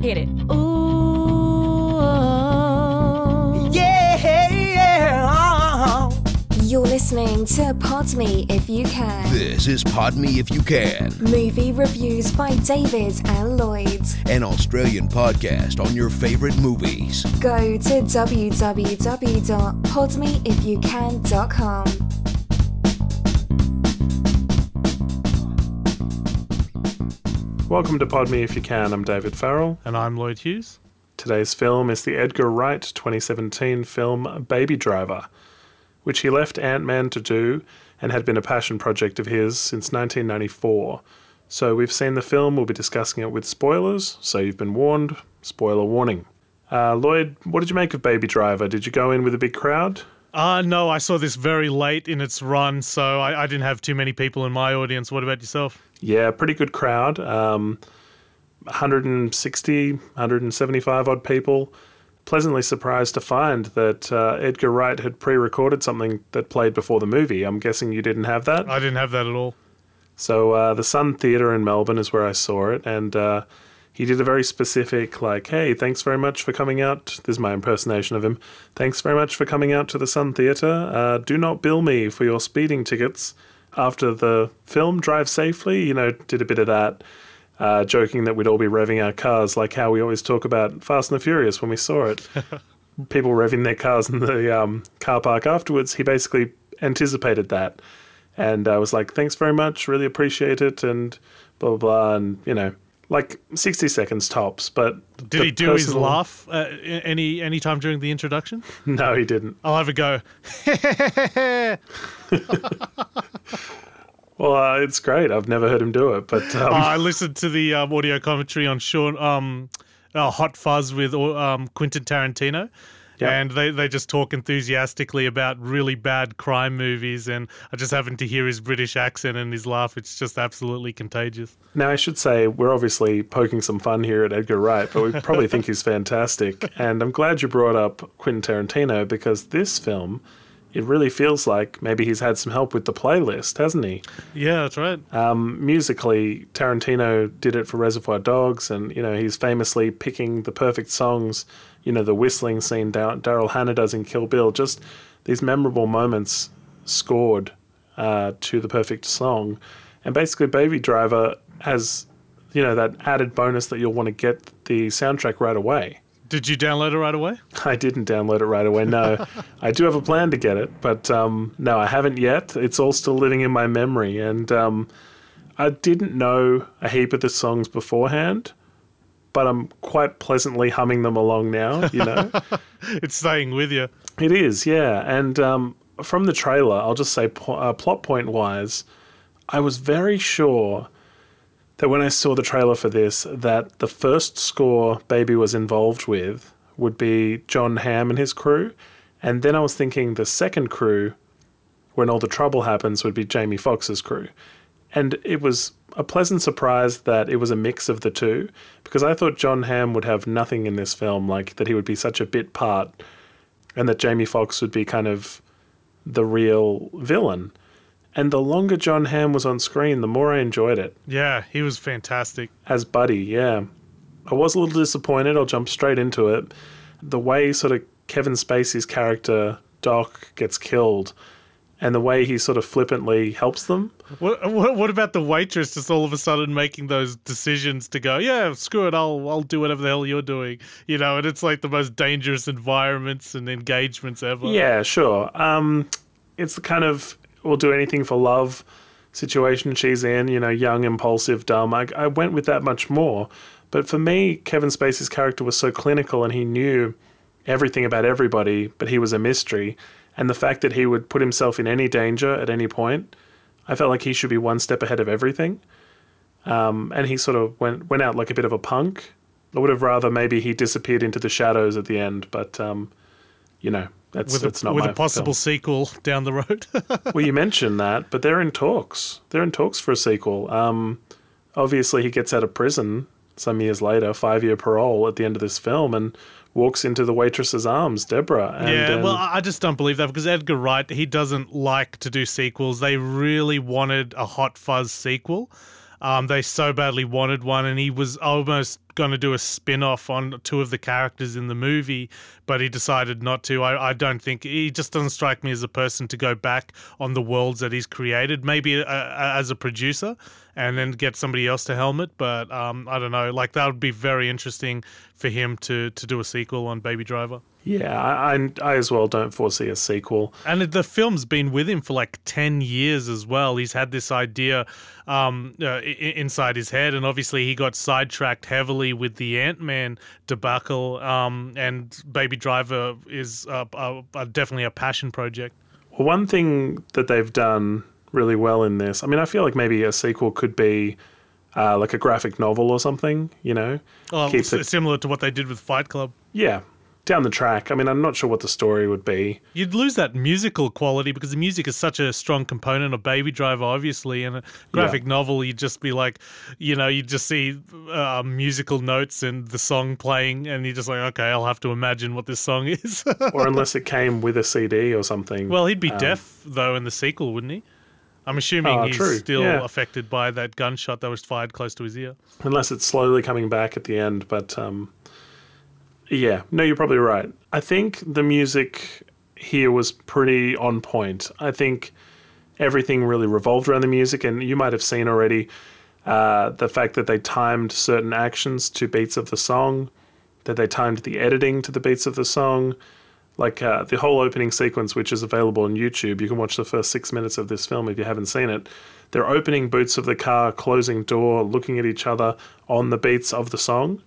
Hit it. Ooh. Oh. Yeah, yeah. You're listening to Pod Me If You Can. This is Pod Me If You Can, Movie reviews by David and Lloyd. an Australian podcast on your favorite movies. Go to www.podmeifyoucan.com. Welcome to Pod Me If You Can. I'm David Farrell. And I'm Lloyd Hughes. Today's film is the Edgar Wright 2017 film Baby Driver, which he left Ant Man to do and had been a passion project of his since 1994. So we've seen the film, we'll be discussing it with spoilers, so you've been warned. Spoiler warning. Uh, Lloyd, what did you make of Baby Driver? Did you go in with a big crowd? Uh, no, I saw this very late in its run, so I, I didn't have too many people in my audience. What about yourself? Yeah, pretty good crowd. Um, 160, 175 odd people. Pleasantly surprised to find that uh, Edgar Wright had pre recorded something that played before the movie. I'm guessing you didn't have that. I didn't have that at all. So, uh, the Sun Theatre in Melbourne is where I saw it, and uh, he did a very specific, like, hey, thanks very much for coming out. This is my impersonation of him. Thanks very much for coming out to the Sun Theatre. Uh, do not bill me for your speeding tickets. After the film, drive safely. You know, did a bit of that, uh, joking that we'd all be revving our cars, like how we always talk about Fast and the Furious when we saw it. People revving their cars in the um, car park afterwards. He basically anticipated that and I was like, "Thanks very much, really appreciate it," and blah blah blah, and you know, like sixty seconds tops. But Did he do his laugh uh, any any time during the introduction? No, he didn't. I'll have a go. Well, uh, it's great. I've never heard him do it, but um, I listened to the um, audio commentary on Sean um, uh, Hot Fuzz with um, Quentin Tarantino. Yeah. And they, they just talk enthusiastically about really bad crime movies, and I just happen to hear his British accent and his laugh. It's just absolutely contagious. now I should say we're obviously poking some fun here at Edgar Wright, but we probably think he's fantastic. And I'm glad you brought up Quentin Tarantino because this film, it really feels like maybe he's had some help with the playlist, hasn't he? Yeah, that's right. Um, musically, Tarantino did it for Reservoir Dogs, and you know he's famously picking the perfect songs. You know the whistling scene Dar- Daryl Hannah does in Kill Bill, just these memorable moments scored uh, to the perfect song, and basically Baby Driver has you know that added bonus that you'll want to get the soundtrack right away. Did you download it right away? I didn't download it right away. No, I do have a plan to get it, but um, no, I haven't yet. It's all still living in my memory, and um, I didn't know a heap of the songs beforehand, but I'm quite pleasantly humming them along now. You know, It's staying with you. it is, yeah. And um, from the trailer, I'll just say, po- uh, plot point wise, I was very sure that when I saw the trailer for this, that the first score Baby was involved with would be Jon Hamm and his crew, and then I was thinking the second crew, when all the trouble happens, would be Jamie Foxx's crew, and it was a pleasant surprise that it was a mix of the two, because I thought Jon Hamm would have nothing in this film, like that he would be such a bit part, and that Jamie Foxx would be kind of the real villain. And the longer Jon Hamm was on screen, the more I enjoyed it Yeah, he was fantastic. as Buddy, yeah. I was a little disappointed. I'll jump straight into it. The way sort of Kevin Spacey's character, Doc, gets killed and the way he sort of flippantly helps them. What, what what about the waitress just all of a sudden making those decisions to go, yeah, screw it, I'll I'll do whatever the hell you're doing, you know? And it's like the most dangerous environments and engagements ever. Yeah, sure. Um, it's the kind of we'll do anything for love situation she's in, you know, young, impulsive, dumb. I, I went with that much more. But for me, Kevin Spacey's character was so clinical and he knew everything about everybody, but he was a mystery. And the fact that he would put himself in any danger at any point, I felt like he should be one step ahead of everything. Um, and he sort of went went out like a bit of a punk. I would have rather maybe he disappeared into the shadows at the end, but um, you know that's with that's a, not with a possible film. sequel down the road. well, you mentioned that, but they're in talks. They're in talks for a sequel. Um, obviously, he gets out of prison some years later, five year parole at the end of this film, and walks into the waitress's arms, Deborah. And, yeah, um, well, I I just don't believe that because Edgar Wright, he doesn't like to do sequels. They really wanted a Hot Fuzz sequel. Um, they so badly wanted one, and he was almost going to do a spin off on two of the characters in the movie, but he decided not to. I, I don't think he just doesn't strike me as a person to go back on the worlds that he's created. Maybe uh, as a producer and then get somebody else to helm it, but um, I don't know. Like that would be very interesting for him to to do a sequel on Baby Driver. Yeah, I, I, I as well don't foresee a sequel. And the film's been with him for like 10 years as well. He's had this idea um, uh, inside his head, and obviously he got sidetracked heavily with the Ant Man debacle. Um, and Baby Driver is uh, uh, definitely a passion project. Well, one thing that they've done really well in this, I mean, I feel like maybe a sequel could be. Uh, like a graphic novel or something, you know. Oh, similar to what they did with Fight Club. Yeah, down the track. I mean, I'm not sure what the story would be. You'd lose that musical quality because the music is such a strong component of Baby Driver, obviously, and a graphic yeah. novel, you'd just be like, you know, you'd just see uh, musical notes and the song playing, and you're just like, okay, I'll have to imagine what this song is. or unless it came with a CD or something. Well, he'd be um, deaf though in the sequel, wouldn't he? I'm assuming oh, he's true. still yeah. affected by that gunshot that was fired close to his ear. Unless it's slowly coming back at the end, but um, yeah, no, you're probably right. I think the music here was pretty on point. I think everything really revolved around the music, and you might have seen already uh, the fact that they timed certain actions to beats of the song, that they timed the editing to the beats of the song. Like uh, the whole opening sequence, which is available on YouTube, you can watch the first six minutes of this film if you haven't seen it. They're opening boots of the car, closing door, looking at each other on the beats of the song.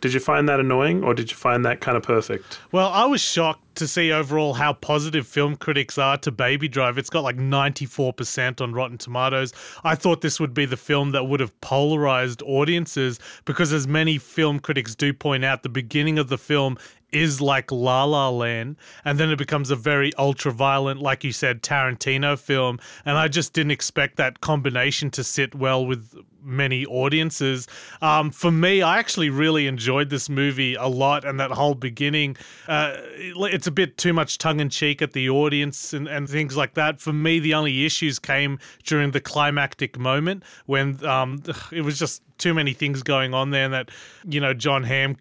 Did you find that annoying or did you find that kind of perfect? Well, I was shocked to see overall how positive film critics are to Baby Drive. It's got like 94% on Rotten Tomatoes. I thought this would be the film that would have polarized audiences because, as many film critics do point out, the beginning of the film is like La La Land, and then it becomes a very ultra violent, like you said, Tarantino film. And I just didn't expect that combination to sit well with many audiences. Um, for me, I actually really enjoyed this movie a lot, and that whole beginning, uh, it's a bit too much tongue in cheek at the audience and, and things like that. For me, the only issues came during the climactic moment when um, it was just too many things going on there, and that you know Jon Hamm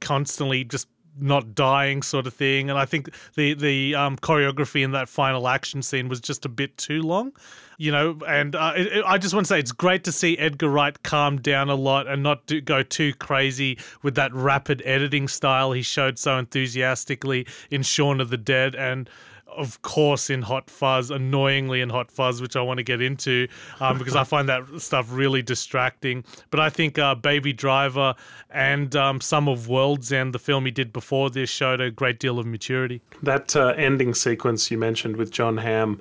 constantly just not dying sort of thing. And I think the the um, choreography in that final action scene was just a bit too long, you know. And uh, it, it, I just want to say it's great to see Edgar Wright calm down a lot and not do, go too crazy with that rapid editing style he showed so enthusiastically in Shaun of the Dead and of course, in Hot Fuzz, annoyingly in Hot Fuzz, which I want to get into um, because I find that stuff really distracting. But I think uh, Baby Driver and um, some of World's End, the film he did before this, showed a great deal of maturity. That uh, ending sequence you mentioned with Jon Hamm,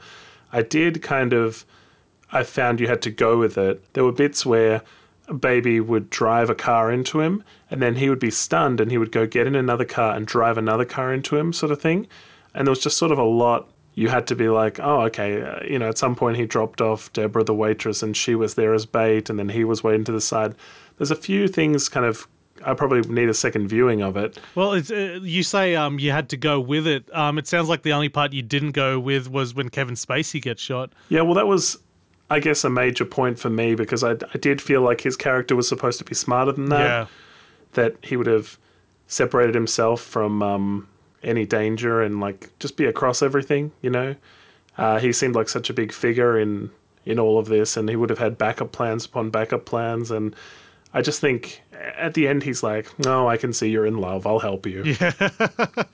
I did kind of. I found you had to go with it. There were bits where a baby would drive a car into him and then he would be stunned and he would go get in another car and drive another car into him sort of thing and there was just sort of a lot you had to be like, oh, okay, uh, you know, at some point he dropped off Deborah the waitress and she was there as bait, and then he was waiting to the side. There's a few things kind of. I probably need a second viewing of it. Well, it's, uh, you say um, you had to go with it. Um, it sounds like the only part you didn't go with was when Kevin Spacey gets shot. Yeah, well, that was, I guess, a major point for me because I, I did feel like his character was supposed to be smarter than that. Yeah. That he would have separated himself from um, any danger and like just be across everything, you know. Uh, he seemed like such a big figure in in all of this, and he would have had backup plans upon backup plans. And I just think at the end he's like, "No, I can see you're in love. I'll help you." Yeah.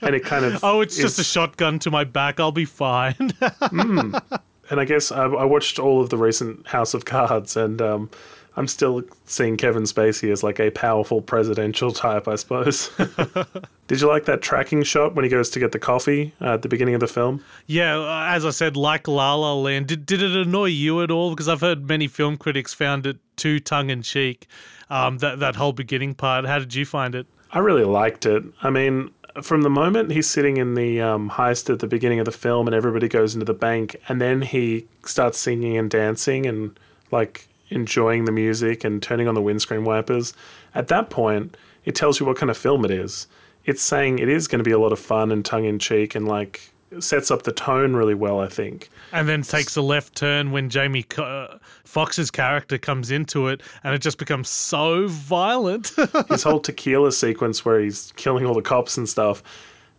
and it kind of oh, it's is, just a shotgun to my back. I'll be fine. mm. And I guess I, I, watched all of the recent House of Cards, and um, I'm still seeing Kevin Spacey as like a powerful presidential type, I suppose. Did you like that tracking shot when he goes to get the coffee uh, at the beginning of the film? Yeah, uh, as I said, like La La Land. Did, did it annoy you at all? Because I've heard many film critics found it too tongue in cheek. Um, that that whole beginning part. How did you find it? I really liked it. I mean, from the moment he's sitting in the um, heist at the beginning of the film, and everybody goes into the bank, and then he starts singing and dancing and like enjoying the music and turning on the windscreen wipers, at that point, it tells you what kind of film it is. It's saying it is going to be a lot of fun and tongue in cheek and like sets up the tone really well. I think. and then takes a left turn when Jamie uh, Foxx's character comes into it, and it just becomes so violent. his whole tequila sequence where he's killing all the cops and stuff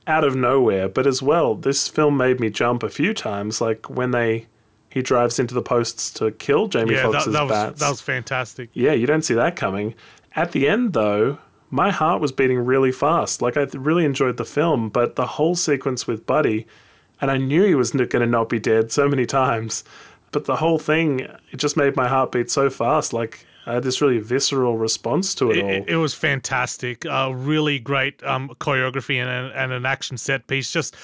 out of nowhere. But as well, this film made me jump a few times, like when they he drives into the posts to kill Jamie yeah, that, Foxx's that was bats. that was fantastic. yeah, you don't see that coming. At the end, though, my heart was beating really fast. Like I really enjoyed the film, but the whole sequence with Buddy, and I knew he was going to not be dead so many times. But the whole thing, it just made my heart beat so fast. Like I had this really visceral response to it, all. It, it was fantastic. Uh, really great um, choreography and, and an action set piece. Just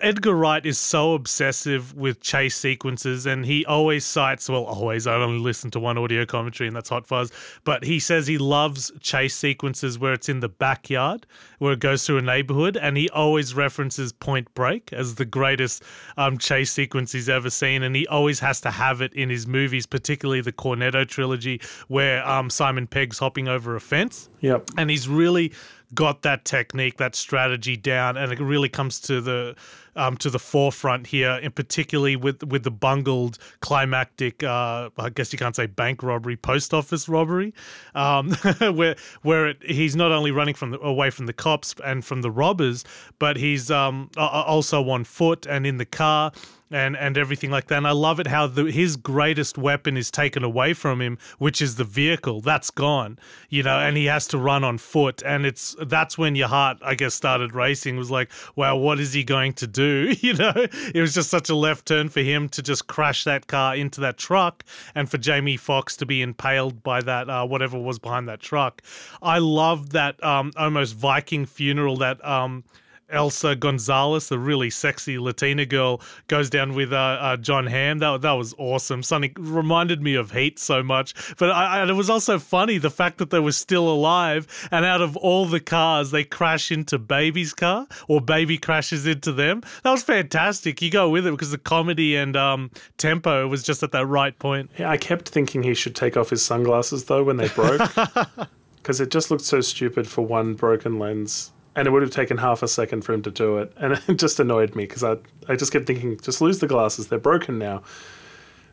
Edgar Wright is so obsessive with chase sequences, and he always cites, well, always, I only listen to one audio commentary, and that's Hot Fuzz, but he says he loves chase sequences where it's in the backyard, where it goes through a neighborhood, and he always references Point Break as the greatest um, chase sequence he's ever seen, and he always has to have it in his movies, particularly the Cornetto trilogy, where um, Simon Pegg's hopping over a fence yep. and he's really got that technique, that strategy down, and it really comes to the um, to the forefront here, and particularly with with the bungled climactic, uh, I guess you can't say bank robbery, post office robbery, um, where where it, he's not only running from the, away from the cops and from the robbers, but he's um, also on foot and in the car and and everything like that. And I love it how the, his greatest weapon is taken away from him, which is the vehicle. That's gone, you know, and he has to run on foot. And it's that's when your heart, I guess, started racing. It was like, wow, what is he going to do? You know, it was just such a left turn for him to just crash that car into that truck, and for Jamie Foxx to be impaled by that uh, whatever was behind that truck. I love that um, almost Viking funeral that. Um, Eiza Gonzalez, the really sexy Latina girl, goes down with uh, uh, Jon Hamm. That that was awesome. Something reminded me of Heat so much, but I, I, it was also funny the fact that they were still alive. And out of all the cars, they crash into Baby's car, or Baby crashes into them. That was fantastic. You go with it because the comedy and um, tempo was just at that right point. Yeah, I kept thinking he should take off his sunglasses though when they broke, because it just looked so stupid for one broken lens, and it would have taken half a second for him to do it, and it just annoyed me because I I just kept thinking, just lose the glasses, they're broken now.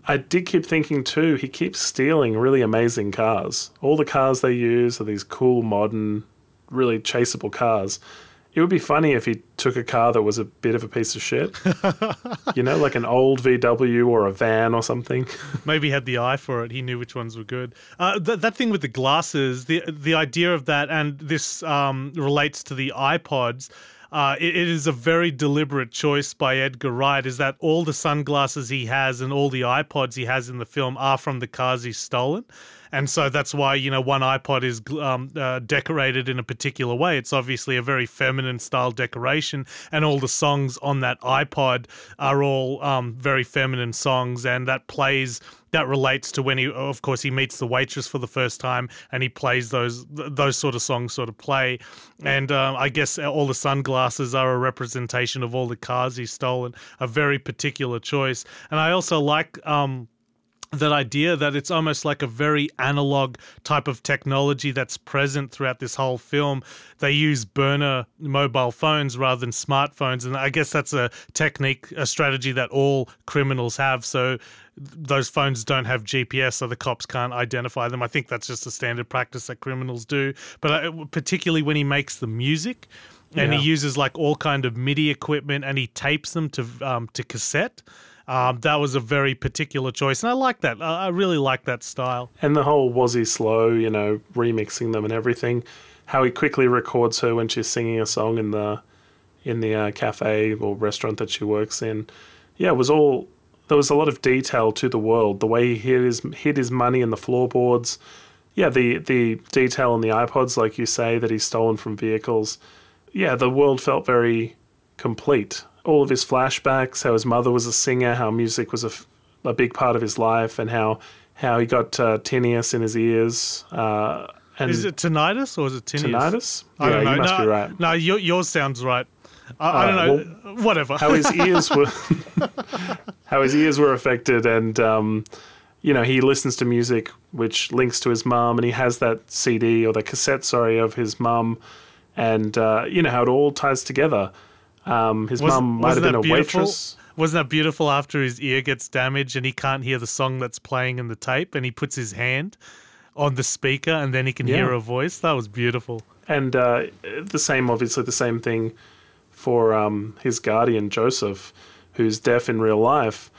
I did keep thinking too, he keeps stealing really amazing cars. All the cars they use are these cool, modern, really chaseable cars. It would be funny if he took a car that was a bit of a piece of shit. you know, like an old VW or a van or something. Maybe he had the eye for it. He knew which ones were good. Uh, th- that thing with the glasses, the the idea of that, and this um, relates to the iPods. Uh, it, it is a very deliberate choice by Edgar Wright. Is that all the sunglasses he has and all the iPods he has in the film are from the cars he's stolen, and so that's why you know one iPod is um, uh, decorated in a particular way. It's obviously a very feminine style decoration, and all the songs on that iPod are all um, very feminine songs, and that plays that relates to when he of course he meets the waitress for the first time and he plays those those sort of songs sort of play. And um, i guess all the sunglasses are a representation of all the cars he's stolen a very particular choice. And i also like um, that idea that it's almost like a very analog type of technology that's present throughout this whole film. They use burner mobile phones rather than smartphones, and I guess that's a technique, a strategy that all criminals have. So those phones don't have GPS, so the cops can't identify them. I think that's just a standard practice that criminals do. But uh, particularly when he makes the music. And Yeah. he uses like all kind of MIDI equipment, and he tapes them to um, to cassette. Um, that was a very particular choice, and I like that. I really like that style. And the whole was he slow, you know, remixing them and everything. How he quickly records her when she's singing a song in the in the uh, cafe or restaurant that she works in. Yeah, it was all there was a lot of detail to the world. The way he hid his hid his money in the floorboards. Yeah, the the detail in the iPods, like you say, that he's stolen from vehicles. Yeah, the world felt very complete. All of his flashbacks, how his mother was a singer, how music was a, a big part of his life, and how how he got uh, tinnitus in his ears. Uh, and Is it tinnitus or is it tinnitus? tinnitus? I yeah, don't know. you must no, be right. No, your, yours sounds right. I, I don't Alright, know. Whatever. how his ears were how his ears were affected and um, you know he listens to music which links to his mum and he has that cd or the cassette sorry of his mum and uh, you know how it all ties together Um, his Was- mum might have been a beautiful? waitress. Wasn't that beautiful after his ear gets damaged and he can't hear the song that's playing in the tape and he puts his hand on the speaker and then he can hear a voice? That was beautiful. And uh, the same, obviously, the same thing for um, his guardian, Joseph, who's deaf in real life.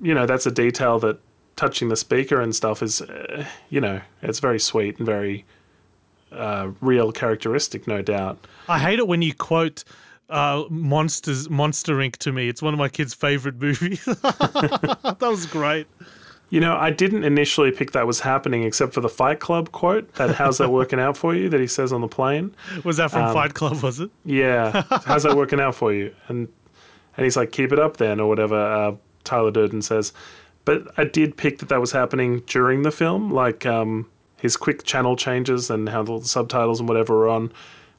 You know, that's a detail that touching the speaker and stuff is, uh, you know, it's very sweet and very uh, real characteristic, no doubt. I hate it when you quote uh, Monsters Monster Inc. to me. It's one of my kids' favorite movies. that was great. You know, I didn't initially pick that was happening except for the Fight Club quote that how's that working out for you that he says on the plane. Was that Um, from Fight Club? Was it? Yeah, how's that working out for you? And and he's like, keep it up then, or whatever. Uh, Tyler Durden says, but I did pick that that was happening during the film, like um, his quick channel changes and how the subtitles and whatever were on.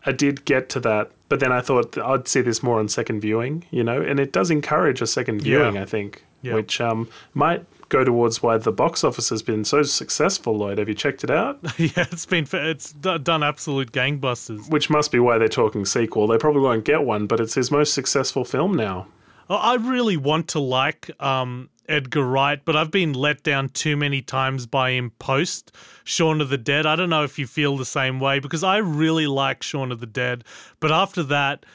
I did get to that, but then I thought I'd see this more on second viewing, you know, and it does encourage a second viewing, Yeah. I think, Yeah. which um, might go towards why the box office has been so successful. Lloyd, have you checked it out? yeah, it's been it's done absolute gangbusters. Which must be why they're talking sequel. They probably won't get one, but it's his most successful film now. I I really want to like um, Edgar Wright, but I've been let down too many times by him post Shaun of the Dead. I don't know if you feel the same way because I really like Shaun of the Dead, but after that,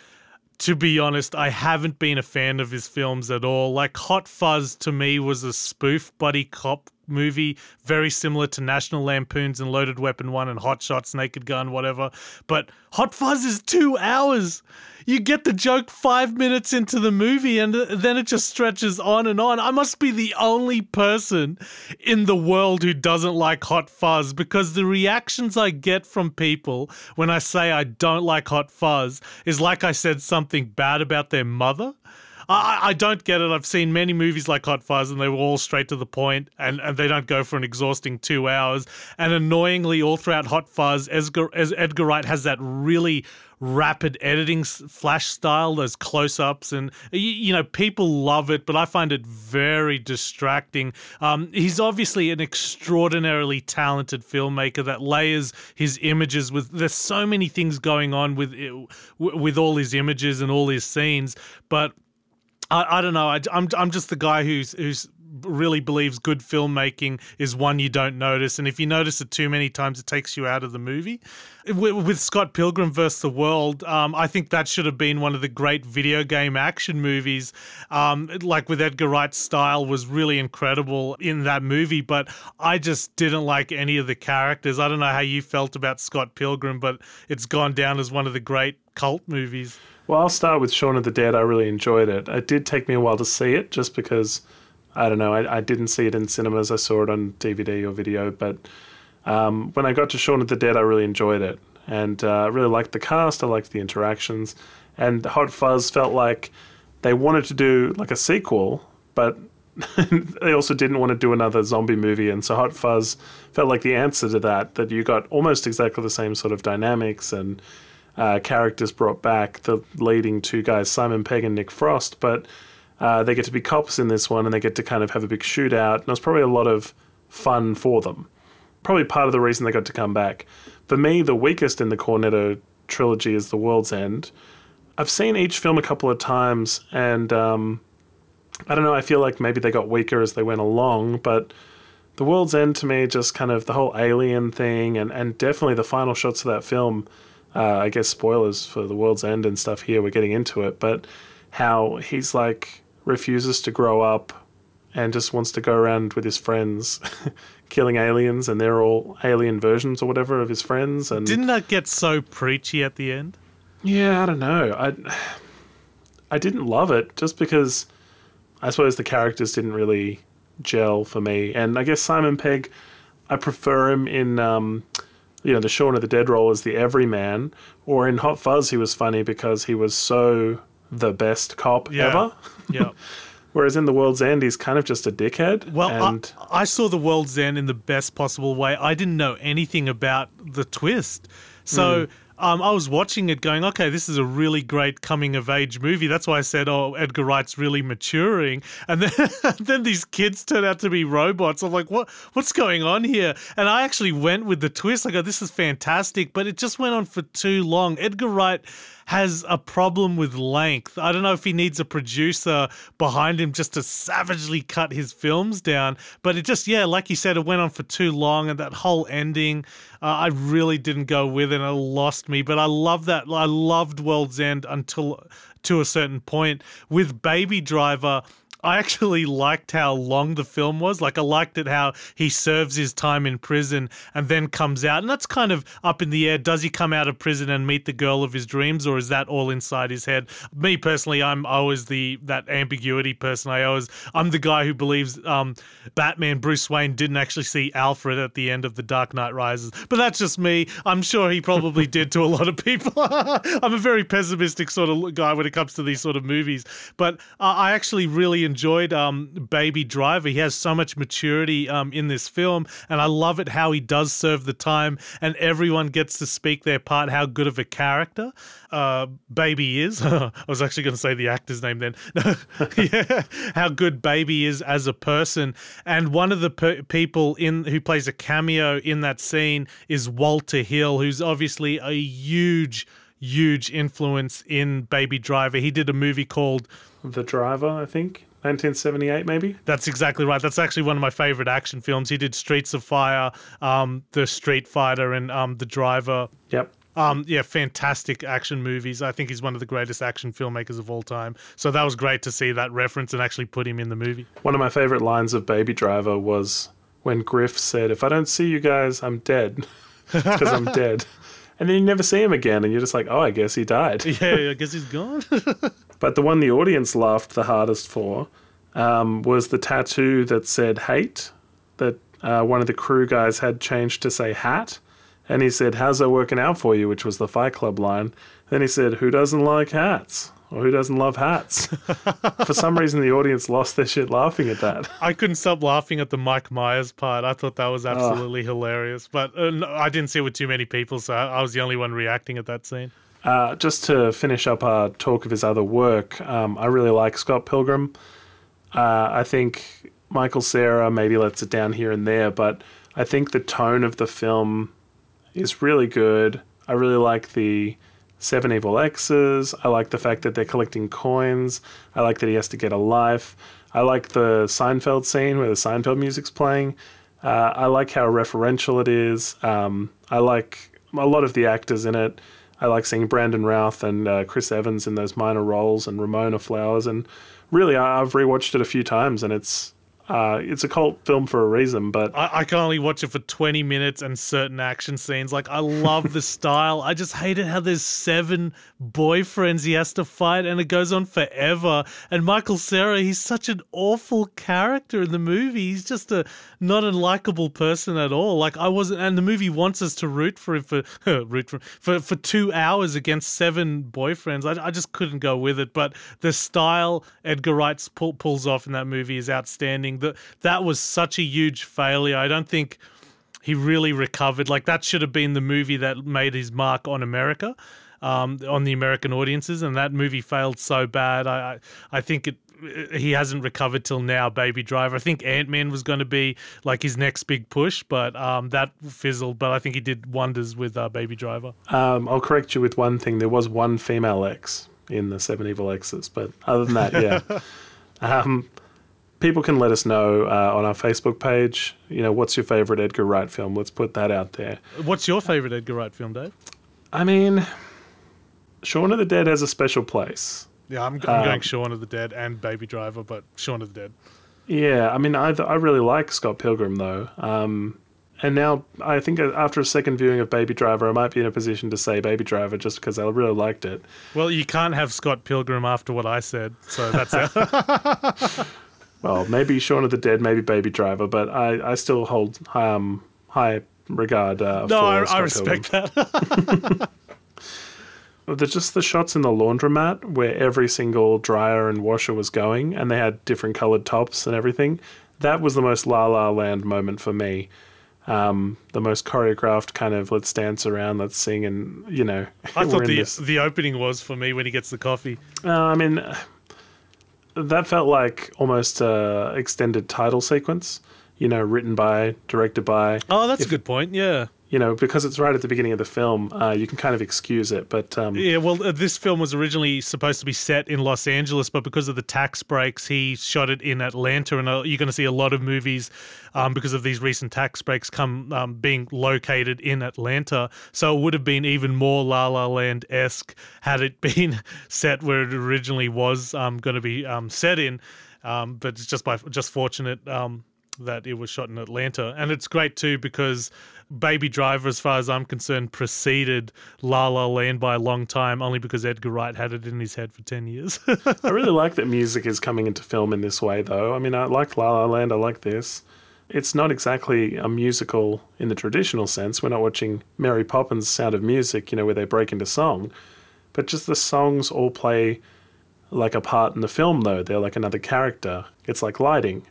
to be honest, I haven't been a fan of his films at all. Like Hot Fuzz to me was a spoof buddy cop movie, very similar to National Lampoons and Loaded Weapon 1 and Hot Shots, Naked Gun, whatever. But Hot Fuzz is two hours. You get the joke five minutes into the movie and then it just stretches on and on. I must be the only person in the world who doesn't like Hot Fuzz because the reactions I get from people when I say I don't like Hot Fuzz is like I said something bad about their mother. I, I don't get it. I've seen many movies like Hot Fuzz, and they were all straight to the point, and, and they don't go for an exhausting two hours. And annoyingly, all throughout Hot Fuzz, Edgar, Edgar Wright has that really rapid editing flash style, those close ups, and you, you know people love it, but I find it very distracting. Um, he's obviously an extraordinarily talented filmmaker that layers his images with. There's so many things going on with with all his images and all his scenes, but I, I don't know. I, am I'm just the guy who's who's really believes good filmmaking is one you don't notice, and if you notice it too many times, it takes you out of the movie. With, Scott Pilgrim vs. the World, um, I think that should have been one of the great video game action movies. Um, like with Edgar Wright's style was really incredible in that movie, but I just didn't like any of the characters. I don't know how you felt about Scott Pilgrim, but it's gone down as one of the great cult movies. Well, I'll start with Shaun of the Dead. I really enjoyed it. It did take me a while to see it just because, I don't know, I, I didn't see it in cinemas. I saw it on DVD or video. But um, when I got to Shaun of the Dead, I really enjoyed it. And uh, I really liked the cast. I liked the interactions. And Hot Fuzz felt like they wanted to do like a sequel, but they also didn't want to do another zombie movie. And so Hot Fuzz felt like the answer to that, that you got almost exactly the same sort of dynamics and uh, characters brought back, the leading two guys, Simon Pegg and Nick Frost, but uh, they get to be cops in this one and they get to kind of have a big shootout. And it was probably a lot of fun for them. Probably part of the reason they got to come back. For me, the weakest in the Cornetto trilogy is The World's End. I've seen each film a couple of times and um, I don't know, I feel like maybe they got weaker as they went along, but The World's End to me, just kind of the whole alien thing and, and definitely the final shots of that film uh, I guess spoilers for the world's end and stuff here. We're getting into it, but how he's like refuses to grow up and just wants to go around with his friends, killing aliens, and they're all alien versions or whatever of his friends. And Didn't that get so preachy at the end? yeah, I don't know. I I didn't love it just because I suppose the characters didn't really gel for me, and I guess Simon Pegg, I prefer him in. Um, you know, the Shaun of the Dead role as the everyman, or in Hot Fuzz, he was funny because he was so the best cop Yeah. ever. Yeah. Whereas in The World's End, he's kind of just a dickhead. Well, and I, I saw The World's End in the best possible way. I didn't know anything about the twist. So hmm. Um, I was watching it going, okay, this is a really great coming of age movie. That's why I said, oh, Edgar Wright's really maturing. And then, then these kids turn out to be robots. I'm like, what, what's going on here? And I actually went with the twist. I go, this is fantastic, but it just went on for too long. Edgar Wright has a problem with length. I don't know if he needs a producer behind him just to savagely cut his films down, but it just, yeah, like you said, it went on for too long, and that whole ending, uh, I really didn't go with it, and it lost me. But I love that. I loved World's End until to a certain point. With Baby Driver, I actually liked how long the film was. Like, I liked it how he serves his time in prison and then comes out. And that's kind of up in the air. Does he come out of prison and meet the girl of his dreams, or is that all inside his head? Me personally, I'm always the that ambiguity person. I always I'm the guy who believes um, Batman Bruce Wayne didn't actually see Alfred at the end of The Dark Knight Rises. But that's just me. I'm sure he probably did to a lot of people. I'm a very pessimistic sort of guy when it comes to these sort of movies. But uh, I actually really enjoyed um, Baby Driver. He has so much maturity um, in this film, and I love it how he does serve the time, and everyone gets to speak their part. How good of a character uh, Baby is. I was actually going to say the actor's name then. yeah, how good Baby is as a person, and one of the per- people in who plays a cameo in that scene is Walter Hill, who's obviously a huge huge influence in Baby Driver. He did a movie called The Driver, I think. 1978, maybe? That's exactly right. That's actually one of my favorite action films. He did Streets of Fire, um, The Street Fighter, and um, The Driver. Yep. Um, yeah, fantastic action movies. I think he's one of the greatest action filmmakers of all time. So that was great to see that reference and actually put him in the movie. One of my favorite lines of Baby Driver was when Griff said, If I don't see you guys, I'm dead. Because I'm dead. And then you never see him again, and you're just like, oh, I guess he died. Yeah, I guess he's gone. But the one the audience laughed the hardest for um, was the tattoo that said hate, that uh, one of the crew guys had changed to say hat. And he said, How's that working out for you? Which was the Fight Club line. Then he said, Who doesn't like hats? Or who doesn't love hats? for some reason, the audience lost their shit laughing at that. I couldn't stop laughing at the Mike Myers part. I thought that was absolutely hilarious. But uh, no, I didn't see it with too many people, so I was the only one reacting at that scene. Uh, just to finish up our talk of his other work, um, I really like Scott Pilgrim. Uh, I think Michael Cera maybe lets it down here and there, but I think the tone of the film is really good. I really like the Seven Evil Exes. I like the fact that they're collecting coins. I like that he has to get a life. I like the Seinfeld scene where the Seinfeld music's playing. Uh, I like how referential it is. Um, I like a lot of the actors in it. I like seeing Brandon Routh and uh, Chris Evans in those minor roles and Ramona Flowers. And really, I've rewatched it a few times and it's uh, it's a cult film for a reason, but I, I can only watch it for 20 minutes and certain action scenes. Like, I love the style. I just hate it how there's seven boyfriends he has to fight and it goes on forever. And Michael Cera, he's such an awful character in the movie. He's just a not a likable person at all. Like, I wasn't, and the movie wants us to root for him for, root for, for, for two hours against seven boyfriends. I, I just couldn't go with it. But the style Edgar Wright pull, pulls off in that movie is outstanding. That that was such a huge failure. I don't think he really recovered. Like that should have been the movie that made his mark on America, um, on the American audiences, and that movie failed so bad. I I, I think it. He hasn't recovered till now, Baby Driver. I think Ant Man was going to be like his next big push, but um, that fizzled. But I think he did wonders with uh, Baby Driver. um, I'll correct you with one thing. There was one female X in the Seven Evil Exes, but other than that, yeah. um, people can let us know uh, on our Facebook page. You know, what's your favorite Edgar Wright film? Let's put that out there. What's your favorite Edgar Wright film, Dave? I mean, Shaun of the Dead has a special place. Yeah, I'm, I'm going Shaun of the Dead and Baby Driver, but Shaun of the Dead. Yeah, I mean, I I really like Scott Pilgrim though. Um, and now I think after a second viewing of Baby Driver, I might be in a position to say Baby Driver just because I really liked it. Well, you can't have Scott Pilgrim after what I said, so that's it. Well, maybe Shaun of the Dead, maybe Baby Driver, but I, I still hold um, high regard uh, no, for I, I respect that. There's just the shots in the laundromat where every single dryer and washer was going, and they had different colored tops and everything. That was the most La La Land moment for me. um, the most choreographed kind of let's dance around, let's sing, and you know. I thought the this- the opening was for me when he gets the coffee. Uh, I mean, that felt like almost a extended title sequence. You know, written by, directed by. Oh, that's If- a good point. Yeah. You know, because it's right at the beginning of the film, uh, you can kind of excuse it. But um, Yeah, well, uh, this film was originally supposed to be set in Los Angeles, but because of the tax breaks, he shot it in Atlanta, and uh, you're going to see a lot of movies um, because of these recent tax breaks come um, being located in Atlanta. So it would have been even more La La Land esque had it been set where it originally was um, going to be um, set in. Um, but it's just by just fortunate um, that it was shot in Atlanta, and it's great too because Baby Driver, as far as I'm concerned, preceded La La Land by a long time, only because Edgar Wright had it in his head for ten years. I really like that music is coming into film in this way, though. I mean, I like La La Land, I like this. It's not exactly a musical in the traditional sense. We're not watching Mary Poppins' Sound of Music, you know, where they break into song. But just the songs all play like a part in the film, though. They're like another character. It's like lighting.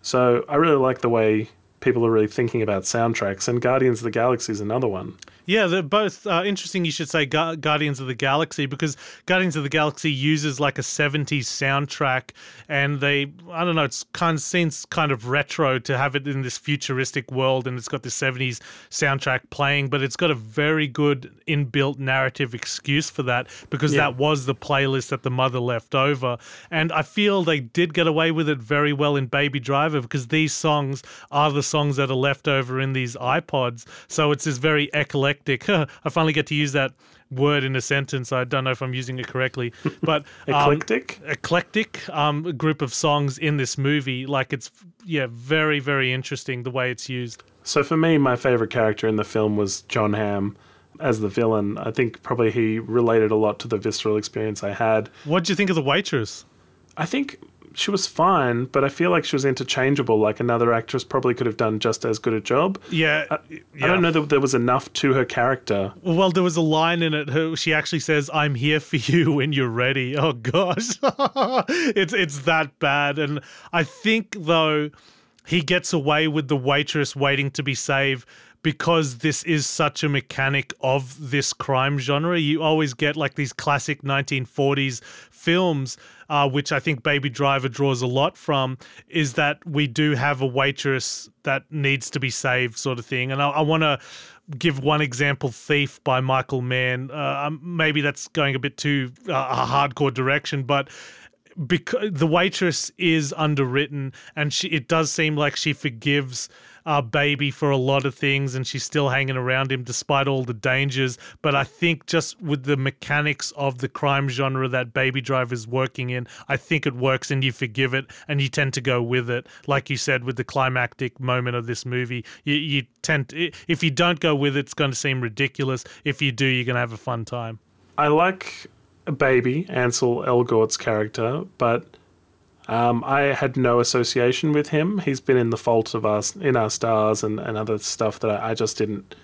So I really like the way people are really thinking about soundtracks, and Guardians of the Galaxy is another one. Yeah, they're both uh, interesting. You should say Gu- Guardians of the Galaxy because Guardians of the Galaxy uses like a 70s soundtrack, and they, I don't know, it's kind of seems kind of retro to have it in this futuristic world, and it's got this 70s soundtrack playing, but it's got a very good inbuilt narrative excuse for that because Yeah. that was the playlist that the mother left over. And I feel they did get away with it very well in Baby Driver because these songs are the songs that are left over in these iPods. So it's this very eclectic. I finally get to use that word in a sentence. I don't know if I'm using it correctly, but um, Eclectic? eclectic um, group of songs in this movie. Like it's yeah, very very interesting the way it's used. So for me, my favorite character in the film was Jon Hamm as the villain. I think probably he related a lot to the visceral experience I had. What do you think of the waitress? I think she was fine, but I feel like she was interchangeable. Like another actress probably could have done just as good a job. Yeah, I, yeah. I don't know that there was enough to her character. Well, there was a line in it. Her, she actually says, "I'm here for you when you're ready." Oh gosh, it's it's that bad. And I think though he gets away with the waitress waiting to be saved because this is such a mechanic of this crime genre. You always get like these classic 1940s films, uh, which I think Baby Driver draws a lot from, is that we do have a waitress that needs to be saved, sort of thing. And I, I want to give one example thief by michael mann uh, um, maybe that's going a bit too uh, a hardcore direction but because the waitress is underwritten and she it does seem like she forgives our baby for a lot of things and she's still hanging around him despite all the dangers. But i think just with the mechanics of the crime genre that baby driver is working in i think it works and you forgive it and you tend to go with it. Like you said with the climactic moment of this movie you, you tend to, if you don't go with it it's going to seem ridiculous. If you do you're going to have a fun time. I like a Baby, Ansel Elgort's character, but um, I had no association with him. He's been in The Fault of Us, In Our Stars, and, and other stuff that I, I just didn't,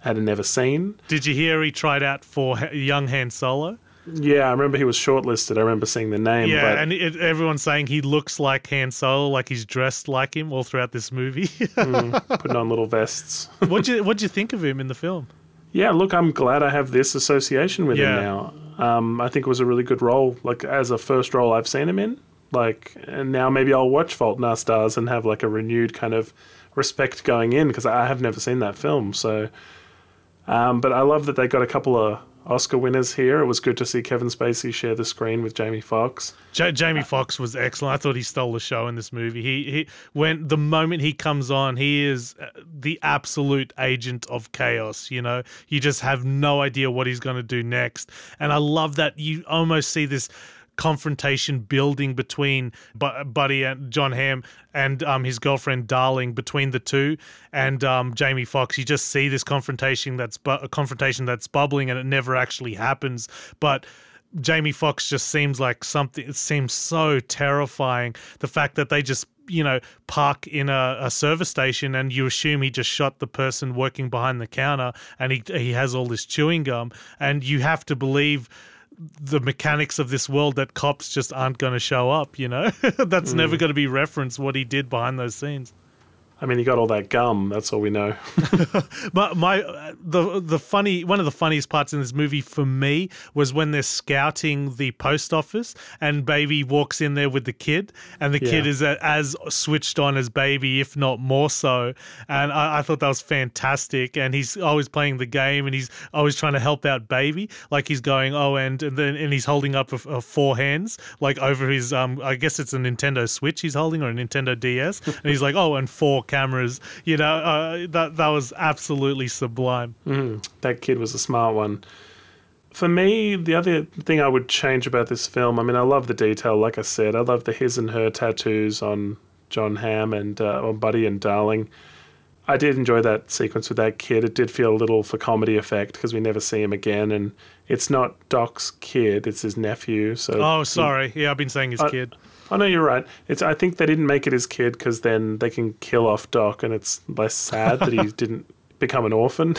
had never seen. did you hear he tried out for young han solo Yeah, I remember he was shortlisted. I remember seeing the name. Yeah, but and it, everyone's saying he looks like Han Solo, like he's dressed like him all throughout this movie. putting on little vests. what'd you What'd you think of him in the film? Yeah, look, I'm glad I have this association with Yeah. him now. Um, I think it was a really good role, like as a first role I've seen him in. Like, and now maybe I'll watch Fault in Our Stars and have like a renewed kind of respect going in because I have never seen that film. So, um, but I love that they got a couple of Oscar winners here. It was good to see Kevin Spacey share the screen with Jamie Foxx. Ja- Jamie Foxx was excellent. I thought he stole the show in this movie. He he when the moment he comes on, he is uh, the absolute agent of chaos. You know, you just have no idea what he's going to do next, and I love that you almost see this confrontation building between Bu- Buddy and Jon Hamm and um, his girlfriend Darling between the two and um, Jamie Foxx. You just see this confrontation that's bu- a confrontation that's bubbling and it never actually happens, but. Jamie Foxx just seems like something. It seems so terrifying. The fact that they just, you know, park in a, a service station and you assume he just shot the person working behind the counter, and he he has all this chewing gum, and you have to believe the mechanics of this world that cops just aren't going to show up. You know, that's never mm. going to be referenced what he did behind those scenes. I mean, he got all that gum. That's all we know. But my the the funny one of the funniest parts in this movie for me was when they're scouting the post office and baby walks in there with the kid and the kid is a, as switched on as baby if not more so and I, I thought that was fantastic and he's always playing the game and he's always trying to help out baby like he's going oh and and then and he's holding up a, a four hands like over his um I guess it's a Nintendo Switch he's holding or a Nintendo DS and he's like oh and four cameras you know uh, that that was absolutely sublime that kid was a smart one. For me, the other thing I would change about this film, I mean, I love the detail. Like I said, I love the his and her tattoos on Jon Hamm and uh, on Buddy and Darling. I did enjoy that sequence with that kid. It did feel a little for comedy effect because we never see him again, and it's not Doc's kid; it's his nephew. So oh sorry yeah I've been saying his Uh, kid Oh no, you're right. It's I think they didn't make it his kid because then they can kill off Doc, and it's less sad that he didn't become an orphan.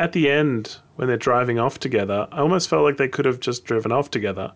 At the end, when they're driving off together, I almost felt like they could have just driven off together.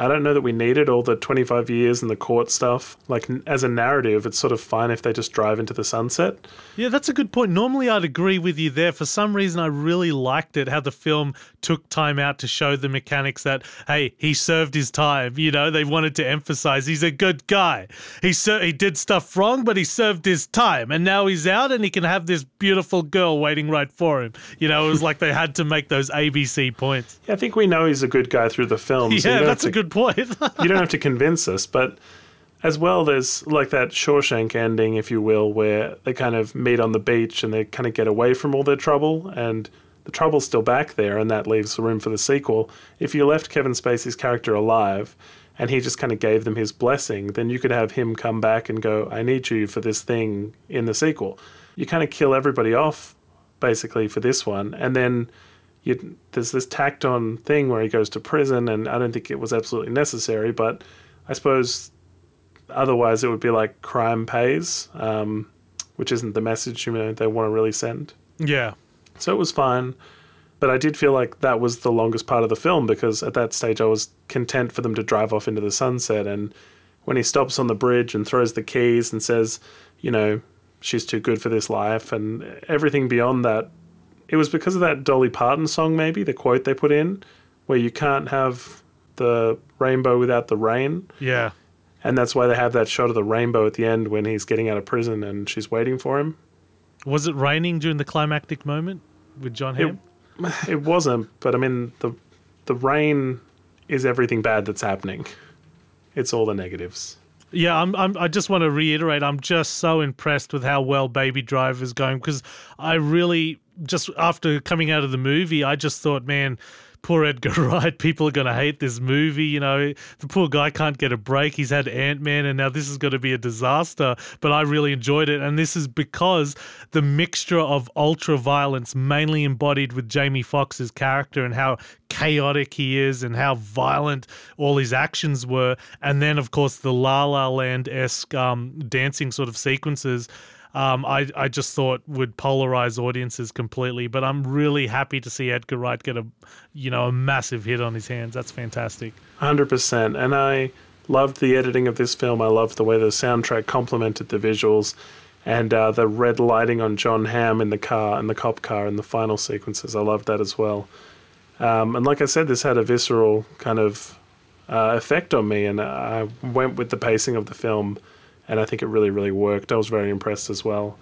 I don't know that we needed all the 25 years and the court stuff. Like as a narrative, it's sort of fine if they just drive into the sunset. Yeah, that's a good point. Normally, I'd agree with you there. For some reason, I really liked it how the film took time out to show the mechanics that, hey, he served his time. You know, they wanted to emphasize he's a good guy. He ser- he did stuff wrong, but he served his time, and now he's out and he can have this beautiful girl waiting right for him. You know, it was like they had to make those ABC points. Yeah, I think we know he's a good guy through the film. so yeah, that's a to- point. you don't have to convince us, but as well, there's like that Shawshank ending, if you will, where they kind of meet on the beach and they kind of get away from all their trouble, and the trouble's still back there, and that leaves room for the sequel. If you left Kevin Spacey's character alive and he just kind of gave them his blessing, then you could have him come back and go, I need you for this thing in the sequel. You kind of kill everybody off, basically, for this one, and then you, there's this tacked on thing where he goes to prison, and I don't think it was absolutely necessary, but I suppose otherwise it would be like crime pays, um, which isn't the message you know they want to really send. yeah. So it was fine, but I did feel like that was the longest part of the film because at that stage I was content for them to drive off into the sunset, and when he stops on the bridge and throws the keys and says, you know, she's too good for this life, and everything beyond that it was because of that Dolly Parton song, maybe the quote they put in, where you can't have the rainbow without the rain, Yeah. and that's why they have that shot of the rainbow at the end when he's getting out of prison and she's waiting for him. Was it raining during the climactic moment with John It, it wasn't, but I mean the the rain is everything bad that's happening. It's all the negatives. Yeah, I'm, I'm. I just want to reiterate. I'm just so impressed with how well Baby Driver is going because I really just after coming out of the movie, I just thought, man, poor Edgar Wright. People are going to hate this movie. You know, the poor guy can't get a break. He's had Ant Man, and now this is going to be a disaster. But I really enjoyed it, and this is because the mixture of ultra violence, mainly embodied with Jamie Foxx's character, and how chaotic he is, and how violent all his actions were, and then of course the La La Land esque um, dancing sort of sequences um, I, I just thought would polarize audiences completely. But I'm really happy to see Edgar Wright get a you know a massive hit on his hands. That's fantastic. Hundred percent. And I loved the editing of this film. I loved the way the soundtrack complemented the visuals, and uh, the red lighting on Jon Hamm in the car, in the cop car, in the final sequences. I loved that as well. Um, and like I said, this had a visceral kind of uh, effect on me, and I went with the pacing of the film, and I think it really, really worked. I was very impressed as well.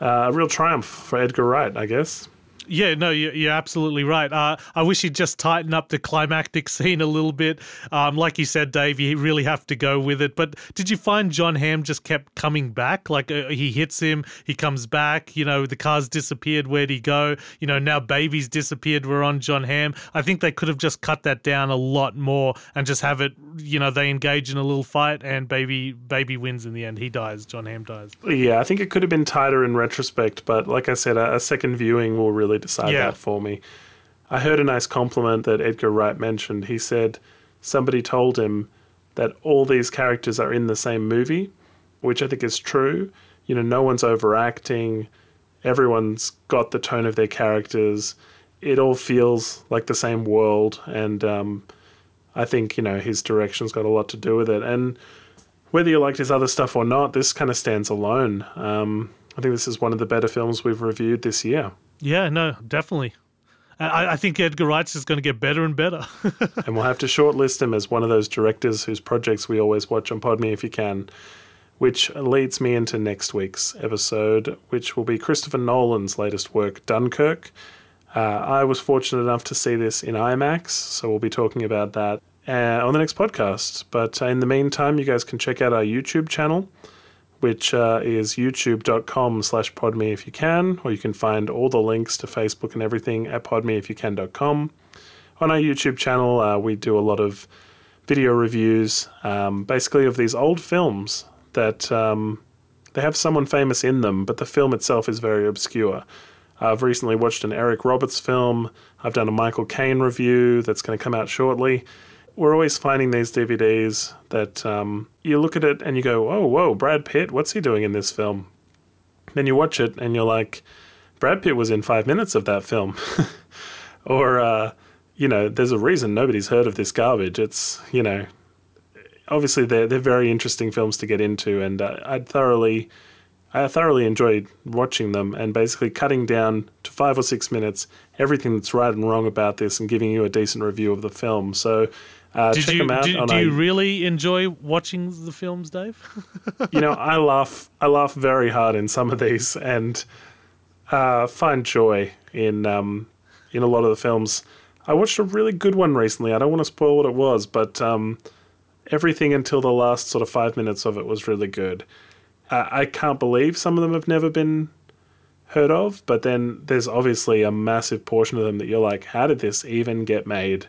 Uh, a real triumph for Edgar Wright, I guess. Yeah, no, you're, absolutely right. Uh, I wish he'd just tighten up the climactic scene a little bit. Um, like you said, Dave, you really have to go with it. But did you find Jon Hamm just kept coming back? Like uh, he hits him, he comes back. You know, the car's disappeared. Where'd he go? You know, now baby's disappeared. We're on Jon Hamm. I think they could have just cut that down a lot more and just have it. You know, they engage in a little fight and baby baby wins in the end. He dies. Jon Hamm dies. Yeah, I think it could have been tighter in retrospect, but like I said, a, a second viewing will really decide Yeah. that for me. I heard a nice compliment that Edgar Wright mentioned. He said somebody told him that all these characters are in the same movie, which I think is true. You know, no one's overacting, everyone's got the tone of their characters. It all feels like the same world, and um, I think, you know, his direction's got a lot to do with it. And whether you liked his other stuff or not, this kind of stands alone. Um, I think this is one of the better films we've reviewed this year. Yeah, no, definitely. I, I think Edgar Wright's is going to get better and better. and we'll have to shortlist him as one of those directors whose projects we always watch on Podme if you can. Which leads me into next week's episode, which will be Christopher Nolan's latest work, Dunkirk. Uh, I was fortunate enough to see this in IMAX, so we'll be talking about that uh, on the next podcast. But uh, in the meantime, you guys can check out our YouTube channel, which uh, is youtube.com slash podme if you can, or you can find all the links to Facebook and everything at podmeifyoucan.com. On our YouTube channel, uh, we do a lot of video reviews, um, basically of these old films that um, they have someone famous in them, but the film itself is very obscure. I've recently watched an Eric Roberts film. I've done a Michael Caine review that's going to come out shortly. We're always finding these DVDs that um, you look at it and you go, oh, whoa, Brad Pitt, what's he doing in this film? Then you watch it and you're like, Brad Pitt was in five minutes of that film. or, uh, you know, there's a reason nobody's heard of this garbage. It's, you know, obviously they're they're very interesting films to get into, and uh, I thoroughly I thoroughly enjoyed watching them and basically cutting down to five or six minutes everything that's right and wrong about this and giving you a decent review of the film. So. Uh, did check you, them out. do, do you a- really enjoy watching the films, Dave? you know, I laugh. I laugh very hard in some of these, and uh, find joy in um, in a lot of the films. I watched a really good one recently. I don't want to spoil what it was, but um, everything until the last sort of five minutes of it was really good. Uh, I can't believe some of them have never been heard of, but then there's obviously a massive portion of them that you're like, how did this even get made?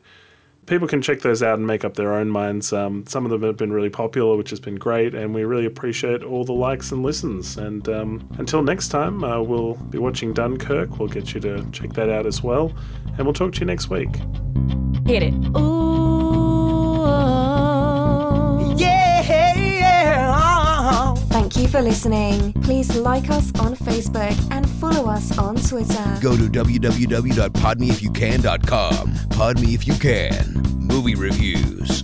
People can check those out and make up their own minds. Um, some of them have been really popular, which has been great, and we really appreciate all the likes and listens. And um, until next time, uh, we'll be watching Dunkirk. We'll get you to check that out as well, and we'll talk to you next week. Hit it. Ooh, for listening. Please like us on Facebook and follow us on Twitter. Go to www.podmeifyoucan.com. Pod Me If You Can. Movie reviews.